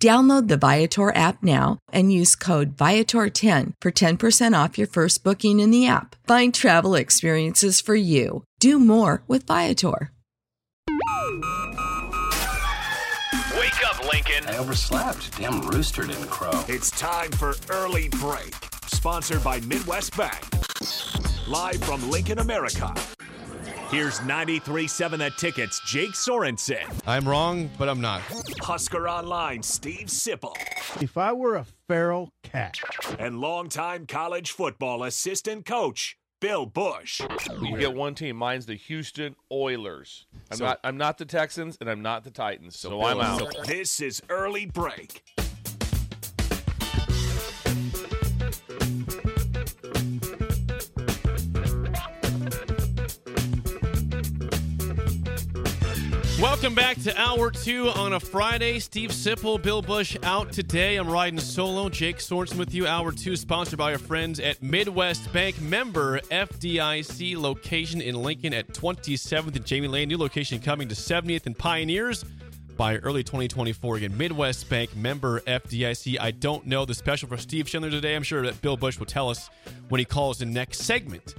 Download the Viator app now and use code Viator10 for 10% off your first booking in the app. Find travel experiences for you. Do more with Viator. Wake up, Lincoln. I overslept. Damn rooster didn't crow. It's time for Early Break, sponsored by Midwest Bank. Live from Lincoln, America. Here's 93.7 The Tickets, Jake Sorensen. I'm wrong, but I'm not. Husker Online, Steve Sipple. If I were a feral cat. And longtime college football assistant coach, Bill Bush. You get one team. Mine's the Houston Oilers. I'm So- not. I'm not the Texans, and I'm not the Titans. So, I'm out. This is Early Break. Welcome back to hour two on a Friday. Steve Sipple, Bill Bush out today. I'm riding solo. Jake Sorensen with you. Hour two, sponsored by our friends at Midwest Bank. Member FDIC location in Lincoln at 27th and Jamie Lane. New location coming to 70th and Pioneers by early 2024. Again, Midwest Bank member FDIC. I don't know the special for Steve Schindler today. I'm sure that Bill Bush will tell us when he calls the next segment.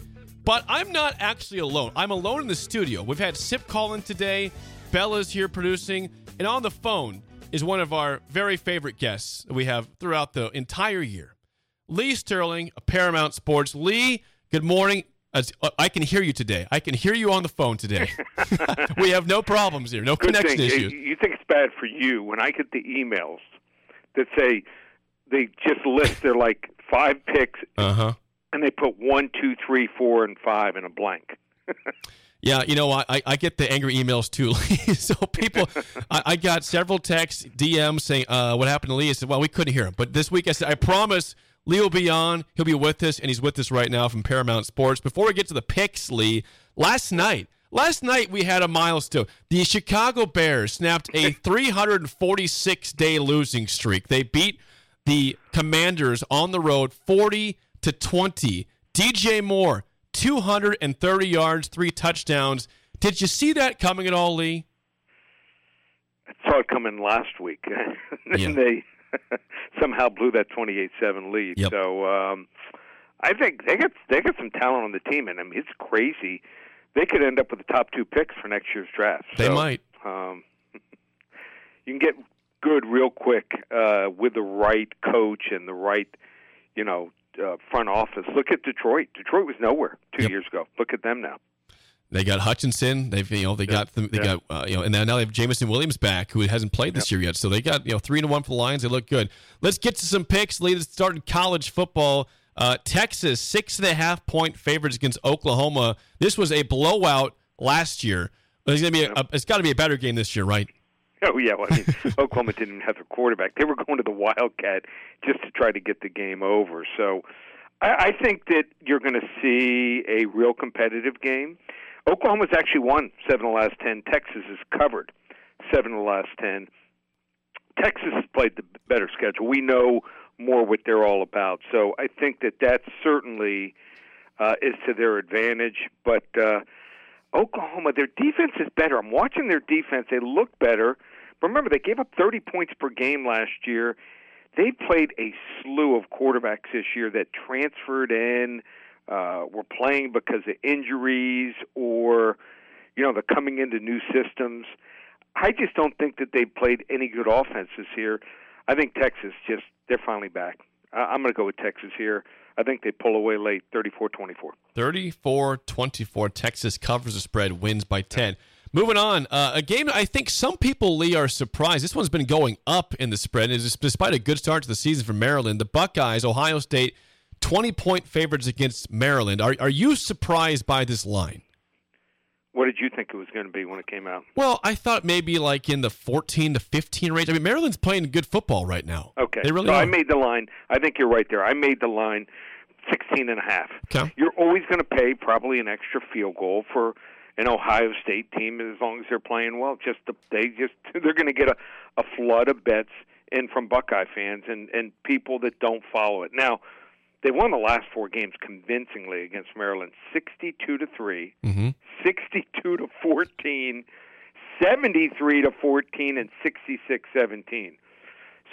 But I'm not actually alone. I'm alone in the studio. We've had Sip call in today. Bella's here producing. And on the phone is one of our very favorite guests that we have throughout the entire year. Lee Sterling of Paramount Sports. Lee, good morning. As- uh, I can hear you today. I can hear you on the phone today. we have no problems here, no Good connection thing. issues. You think it's bad for you when I get the emails that say they just list their like five picks Uh huh. And they put one, two, three, four, and five in a blank. Yeah, you know? I, I get the angry emails too. Lee. so people, I, I got several texts, DMs saying, uh, "What happened to Lee?" I said, "Well, we couldn't hear him." But this week, I said, "I promise." Lee will be on. He'll be with us, and he's with us right now from Paramount Sports. Before we get to the picks, Lee, last night, last night we had a milestone. The Chicago Bears snapped a 346 day losing streak. They beat the Commanders on the road 40 to 20. DJ Moore, 230 yards, three touchdowns. Did you see that coming at all, Lee? I saw it coming last week, and they somehow blew that twenty-eight-seven lead. Yep. So um, I think they got they got some talent on the team, and I mean it's crazy. They could end up with the top two picks for next year's draft. They So, might. Um, you can get good real quick uh, with the right coach and the right, you know, uh, front office. Look at Detroit. Detroit was nowhere two Yep. years ago. Look at them now. They got Hutchinson. They've you know they got them, they Yeah. got uh, you know and now they have Jameson Williams back who hasn't played this year yet. So they got you know three to one for the Lions. They look good. Let's get to some picks. Let's start in college football. Uh, Texas six and a half point favorites against Oklahoma. This was a blowout last year. It's gonna be a, it's got to be a better game this year, right? Oh yeah, well, I mean, Oklahoma didn't have their quarterback. They were going to the Wildcat just to try to get the game over. So, I, I think that you're going to see a real competitive game. Oklahoma's actually won seven of the last ten. Texas has covered seven of the last ten. Texas has played the better schedule. We know more what they're all about. So I think that that certainly uh, is to their advantage. But uh, Oklahoma, their defense is better. I'm watching their defense. They look better, Remember, they gave up 30 points per game last year. They played a slew of quarterbacks this year that transferred in, uh, were playing because of injuries or, you know, they're coming into new systems. I just don't think that they played any good offenses here. I think Texas just, they're finally back. I'm going to go with Texas here. I think they pull away late 34 24. 34 24. Texas covers the spread, wins by 10. Moving on, uh, a game I think some people, Lee, are surprised. This one's been going up in the spread. Is despite a good start to the season for Maryland, the Buckeyes, Ohio State, 20 point favorites against Maryland. Are, are you surprised by this line? What did you think it was going to be when it came out? Well, I thought maybe like in the 14 to 15 range. I mean, Maryland's playing good football right now. Okay. They really so are. I made the line. I think you're right there. I made the line 16 and a half. Okay. You're always going to pay probably an extra field goal for an Ohio State team as long as they're playing well. Just the, they just they're going to get a, a flood of bets in from Buckeye fans and and people that don't follow it. Now, they won the last four games convincingly against Maryland, 62 to 3, Mhm. 62 to 14, 73 to 14 and 66-17.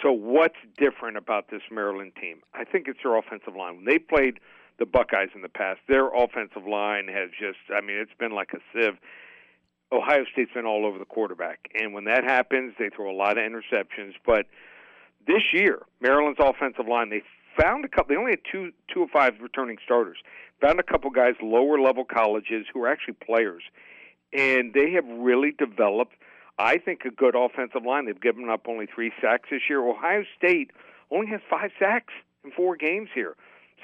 So what's different about this Maryland team? I think it's their offensive line. When they played the Buckeyes in the past, their offensive line has just I mean, it's been like a sieve. Ohio State's been all over the quarterback. And when that happens, they throw a lot of interceptions, but this year, Maryland's offensive line, they found a couple they only had two two of five returning starters. Found a couple guys lower level colleges who are actually players. And they have really developed I think a good offensive line. They've given up only three sacks this year. Ohio State only has five sacks in four games here.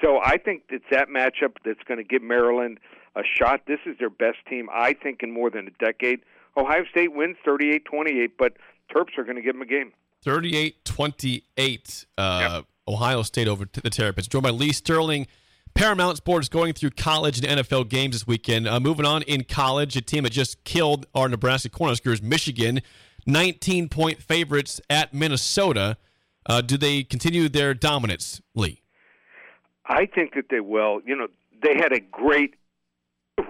So I think it's that matchup that's going to give Maryland a shot. This is their best team, I think, in more than a decade. Ohio State wins 38-28, but Terps are going to give them a game. 38 28. Uh, Ohio State over to the Terrapins. Joined by Lee Sterling. Paramount Sports going through college and NFL games this weekend. Uh, moving on in college, a team that just killed our Nebraska Cornhuskers, Michigan, 19 point favorites at Minnesota. Uh, do they continue their dominance, Lee? I think that they will. You know, they had a great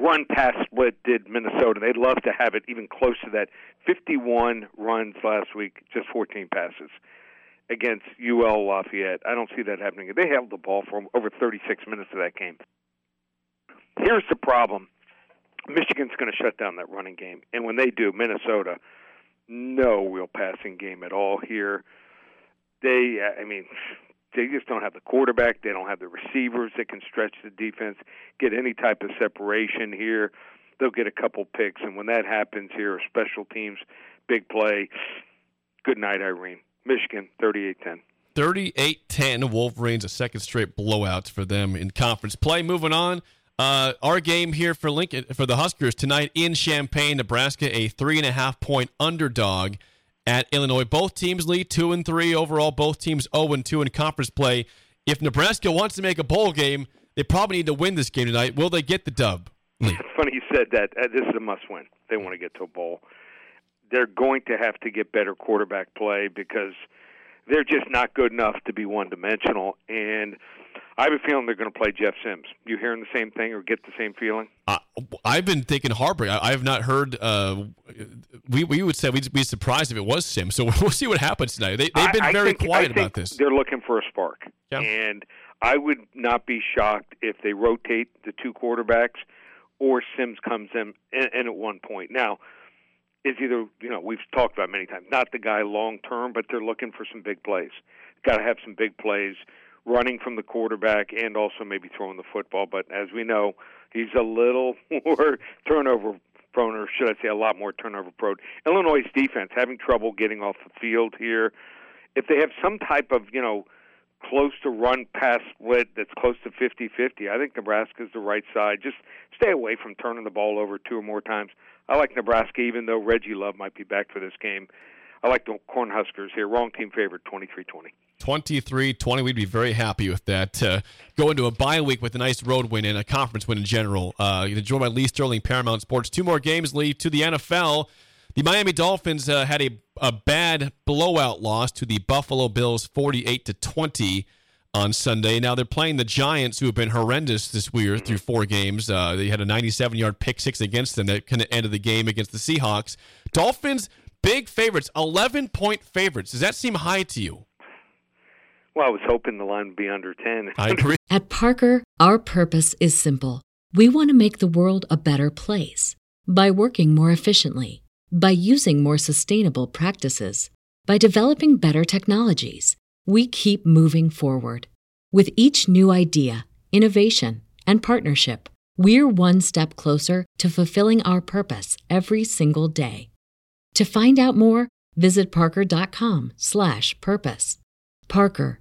run pass split did Minnesota. They'd love to have it even close to that. 51 runs last week, just 14 passes against UL Lafayette. I don't see that happening. They held the ball for over 36 minutes of that game. Here's the problem. Michigan's going to shut down that running game. And when they do, Minnesota, no real passing game at all here. They, I mean, they just don't have the quarterback. They don't have the receivers that can stretch the defense, get any type of separation here. They'll get a couple picks, and when that happens here, special teams, big play. Good night, Irene. Michigan, 38-10. 38-10 Wolverines, a second straight blowout for them in conference play. Moving on, uh, our game here for Lincoln for the Huskers tonight in Champaign, Nebraska, a three and a half point underdog at Illinois. Both teams lead two and three overall. Both teams zero and two in conference play. If Nebraska wants to make a bowl game, they probably need to win this game tonight. Will they get the dub? Funny you said that. Uh, This is a must-win. They want to get to a bowl. They're going to have to get better quarterback play because they're just not good enough to be one-dimensional. And I have a feeling they're going to play Jeff Sims. You hearing the same thing or get the same feeling? Uh, I've been thinking Haarberg. I, I have not heard. Uh, we we would say we'd be surprised if it was Sim. So we'll see what happens tonight. They, they've been I- I very think- quiet I think about this. They're looking for a spark. Yeah. And I would not be shocked if they rotate the two quarterbacks or Sims comes in, in, in at one point. Now, is either, you know, we've talked about many times, not the guy long term, but they're looking for some big plays. Got to have some big plays running from the quarterback and also maybe throwing the football. But as we know, he's a little more turnover prone, or should I say, a lot more turnover prone. Illinois' defense having trouble getting off the field here. If they have some type of, you know, close to run pass split that's close to 50-50, I think Nebraska's the right side. Just stay away from turning the ball over two or more times. I like Nebraska, even though Reggie Love might be back for this game. I like the Cornhuskers here. Wrong team favorite, 23-20. 23-20. We'd be very happy with that. Uh, go into a bye week with a nice road win and a conference win in general. Uh, by Lee Sterling, Paramount Sports. Two more games, Lee, to the NFL. The Miami Dolphins uh, had a, a bad blowout loss to the Buffalo Bills, 48 to 20 on Sunday. Now they're playing the Giants, who have been horrendous this year through four games. Uh, they had a 97 yard pick six against them that kind of ended the game against the Seahawks. Dolphins big favorites, 11 point favorites. Does that seem high to you? Well, I was hoping the line would be under 10. I agree. At Parker, our purpose is simple. We want to make the world a better place by working more efficiently, by using more sustainable practices, by developing better technologies. We keep moving forward. With each new idea, innovation, and partnership, we're one step closer to fulfilling our purpose every single day. To find out more, visit parker.com/purpose. Parker,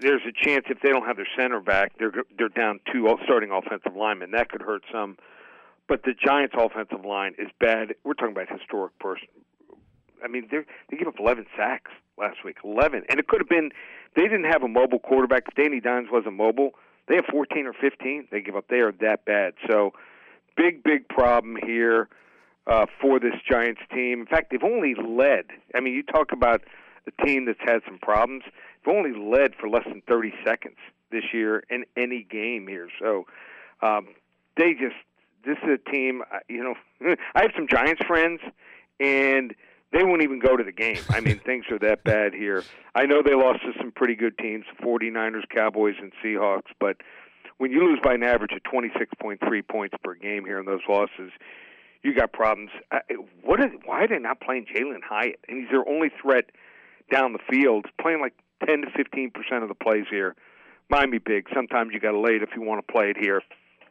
there's a chance if they don't have their center back, they're they're down two starting offensive linemen. That could hurt some. But the Giants' offensive line is bad. We're talking about historic person. I mean, they they gave up 11 sacks last week, 11, and it could have been they didn't have a mobile quarterback. If Danny Dimes wasn't mobile, they have 14 or 15. They give up. They are that bad. So, big big problem here uh, for this Giants team. In fact, they've only led. I mean, you talk about a team that's had some problems. Only led for less than 30 seconds this year in any game here. So, um, they just this is a team. You know, I have some Giants friends, and they won't even go to the game. I mean, things are that bad here. I know they lost to some pretty good teams, the 49ers, Cowboys, and Seahawks, but when you lose by an average of 26.3 points per game here in those losses, you got problems. I, what is, why are they not playing Jalin Hyatt? And he's their only threat down the field, playing like 10 to 15 percent of the plays here. Miami big. Sometimes you got to lay it if you want to play it here.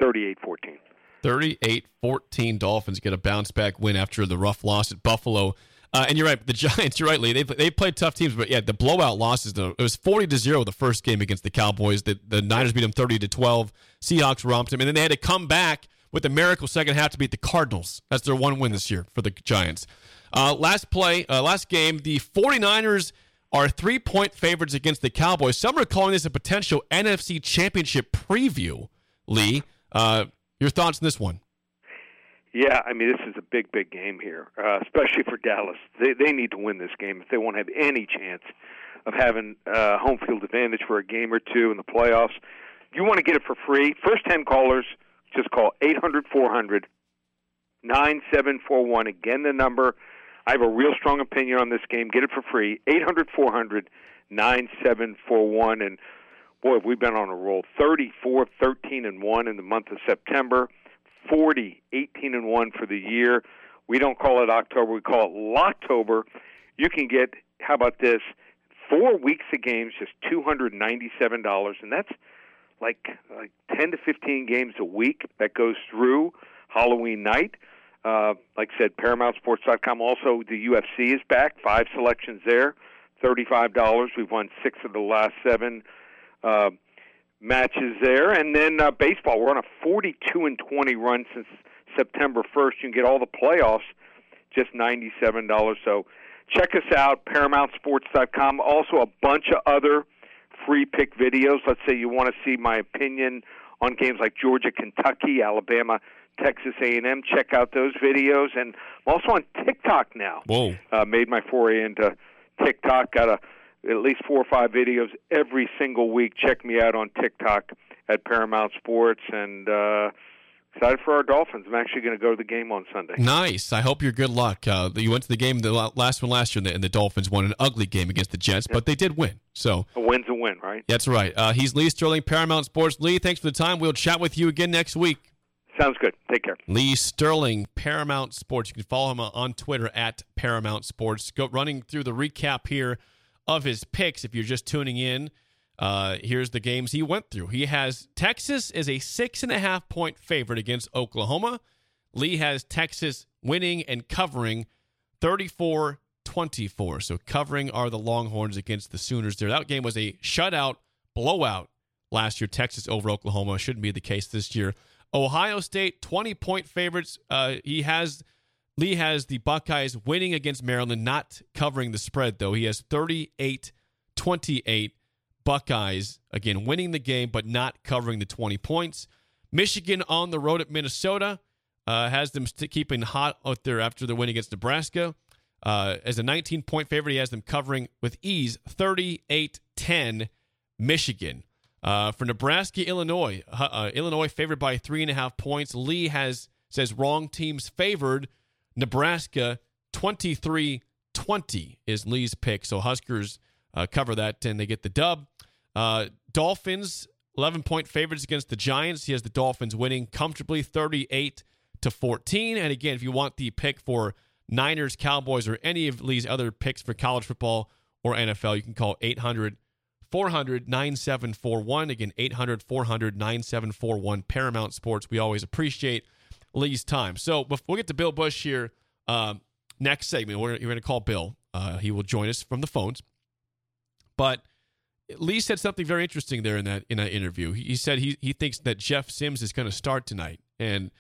38-14. 38 14 Dolphins get a bounce back win after the rough loss at Buffalo. Uh, and you're right, the Giants, you're right, Lee. They they played tough teams, but yeah, the blowout losses, though, it was 40 to 0 the first game against the Cowboys. The, the Niners beat them 30 to 12. Seahawks romped them, and then they had to come back with a miracle second half to beat the Cardinals. That's their one win this year for the Giants. Uh, last play, uh, last game, the 49ers are three point favorites against the Cowboys. Some are calling this a potential NFC championship preview, Lee. Uh, your thoughts on this one? Yeah, I mean this is a big, big game here, uh, especially for Dallas. They they need to win this game if they want to have any chance of having uh, home field advantage for a game or two in the playoffs. You want to get it for free. First ten callers, just call eight hundred four hundred nine seven four one. Again, the number. I have a real strong opinion on this game. Get it for free. Eight hundred four hundred nine seven four one. And boy, we've been on a roll. Thirty four thirteen and one in the month of September. 40, 18 and 1 for the year. We don't call it October, we call it Locktober. You can get how about this? 4 weeks of games just $297 and that's like like 10 to 15 games a week that goes through Halloween night. Uh, like I said, ParamountSports.com. Also, the UFC is back. Five selections there, thirty-five dollars. We've won six of the last seven uh, matches there, and then uh, baseball. We're on a forty-two and twenty run since September first. You can get all the playoffs, just ninety-seven dollars. So check us out, ParamountSports.com. Also, a bunch of other free pick videos. Let's say you want to see my opinion on games like Georgia, Kentucky, Alabama, Texas A&M. Check out those videos, and I'm also on TikTok now. Whoa! Uh, made my foray into TikTok. Got a at least four or five videos every single week. Check me out on TikTok at Paramount Sports, and uh, excited for our Dolphins. I'm actually going to go to the game on Sunday. Nice. I hope you're good luck. Uh, you went to the game, the last one last year, and the, and the Dolphins won an ugly game against the Jets, but they did win. So a win's a win, right? That's right. Uh, he's Lee Sterling, Paramount Sports. Lee, thanks for the time. We'll chat with you again next week. Sounds good. Take care. Lee Sterling, Paramount Sports. You can follow him on Twitter at Paramount Sports. Go running through the recap here of his picks. If you're just tuning in, uh, here's the games he went through. He has Texas as a six and a half point favorite against Oklahoma. Lee has Texas winning and covering 34 24. So covering are the Longhorns against the Sooners there. That game was a shutout, blowout last year. Texas over Oklahoma. Shouldn't be the case this year. Ohio State, 20 point favorites. Uh, he has. Lee has the Buckeyes winning against Maryland, not covering the spread, though. He has 38 28 Buckeyes, again, winning the game, but not covering the 20 points. Michigan on the road at Minnesota uh, has them st- keeping hot out there after the win against Nebraska. Uh, as a 19 point favorite, he has them covering with ease 38 10 Michigan. Uh, for Nebraska, Illinois, uh, Illinois favored by three and a half points. Lee has says wrong teams favored. Nebraska 23 20 is Lee's pick. So Huskers uh, cover that and they get the dub. Uh, Dolphins, 11 point favorites against the Giants. He has the Dolphins winning comfortably 38 to 14. And again, if you want the pick for Niners, Cowboys, or any of these other picks for college football or NFL, you can call 800 400 9741. Again, 800 400 9741. Paramount Sports. We always appreciate Lee's time. So we'll get to Bill Bush here, um, next segment, we're, going to call Bill. Uh, he will join us from the phones. But Lee said something very interesting there in that in that interview. He said he he thinks that Jeff Sims is going to start tonight. And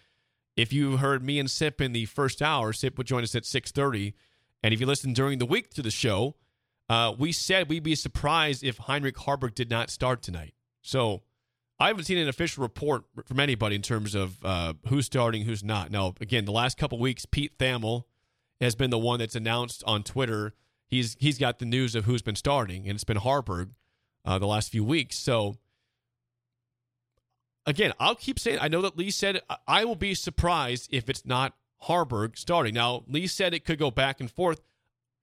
if you heard me and Sip in the first hour, Sip would join us at six thirty. And if you listened during the week to the show, uh, we said we'd be surprised if Heinrich Haarberg did not start tonight. So I haven't seen an official report from anybody in terms of uh, who's starting, who's not. Now, again, the last couple weeks, Pete Thamel has been the one that's announced on Twitter. He's he's got the news of who's been starting, and it's been Haarberg uh, the last few weeks. So again, I'll keep saying. I know that Lee said I will be surprised if it's not Haarberg starting. Now Lee said it could go back and forth.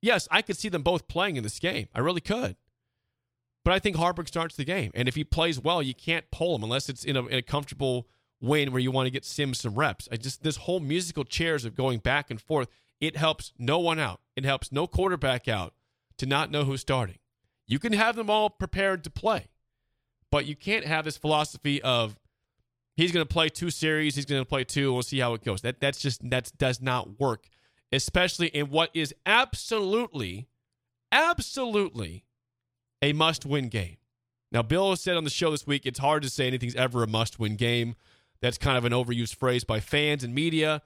Yes, I could see them both playing in this game. I really could. But I think Haarberg starts the game, and if he plays well, you can't pull him unless it's in a, in a comfortable win where you want to get Sims some reps. I just this whole musical chairs of going back and forth. It helps no one out. It helps no quarterback out to not know who's starting. You can have them all prepared to play, but you can't have this philosophy of he's going to play two series, he's going to play two, we'll see how it goes. That that's just that does not work, especially in what is absolutely, absolutely a must-win game. Now, Bill said on the show this week, it's hard to say anything's ever a must-win game. That's kind of an overused phrase by fans and media,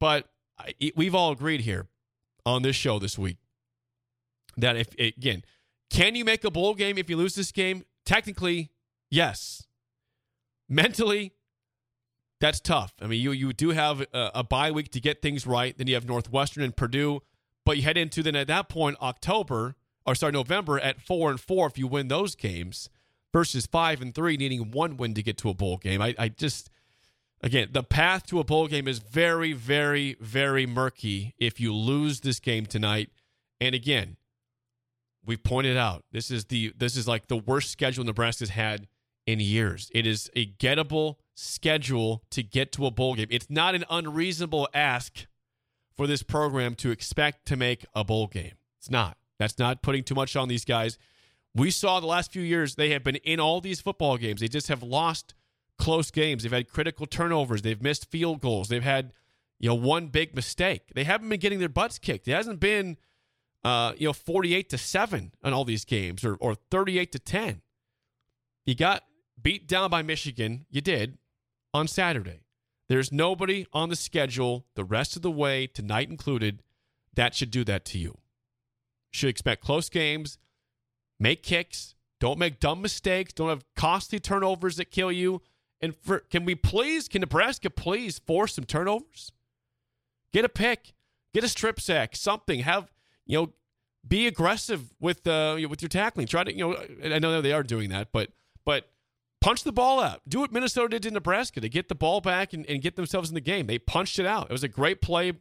but we've all agreed here on this show this week that if again can you make a bowl game if you lose this game? Technically, yes. Mentally, that's tough. I mean, you you do have a, a bye week to get things right. Then you have Northwestern and Purdue, but you head into then at that point October or sorry November at four and four if you win those games versus five and three needing one win to get to a bowl game. I, I just again the path to a bowl game is very very very murky if you lose this game tonight. And again, we've pointed out this is the this is like the worst schedule Nebraska's had in years. It is a gettable schedule to get to a bowl game. It's not an unreasonable ask for this program to expect to make a bowl game. It's not. That's not putting too much on these guys. We saw the last few years they have been in all these football games. They just have lost close games. They've had critical turnovers. They've missed field goals. They've had you know one big mistake. They haven't been getting their butts kicked. It hasn't been uh, you know, 48 to 7 on all these games or, or 38 to 10. You got beat down by Michigan. You did on Saturday. There's nobody on the schedule the rest of the way, tonight included, that should do that to you. Should expect close games, make kicks, don't make dumb mistakes, don't have costly turnovers that kill you. And for, can we please, can Nebraska please force some turnovers? Get a pick, get a strip sack, something. Have you know, be aggressive with uh with your tackling. Try to you know I know they are doing that, but but punch the ball out. Do what Minnesota did to Nebraska to get the ball back and, and get themselves in the game. They punched it out. It was a great play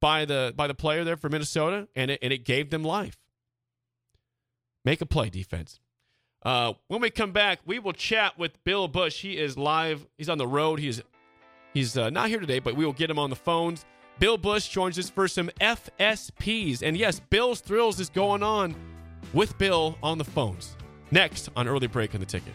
by the by the player there for Minnesota, and it, and it gave them life. Make a play, defense. Uh, when we come back, we will chat with Bill Bush. He is live. He's on the road. He's he's uh, not here today, but we will get him on the phones. Bill Bush joins us for some FSPs, and yes, Bill's Thrills is going on with Bill on the phones. Next on early break on the ticket.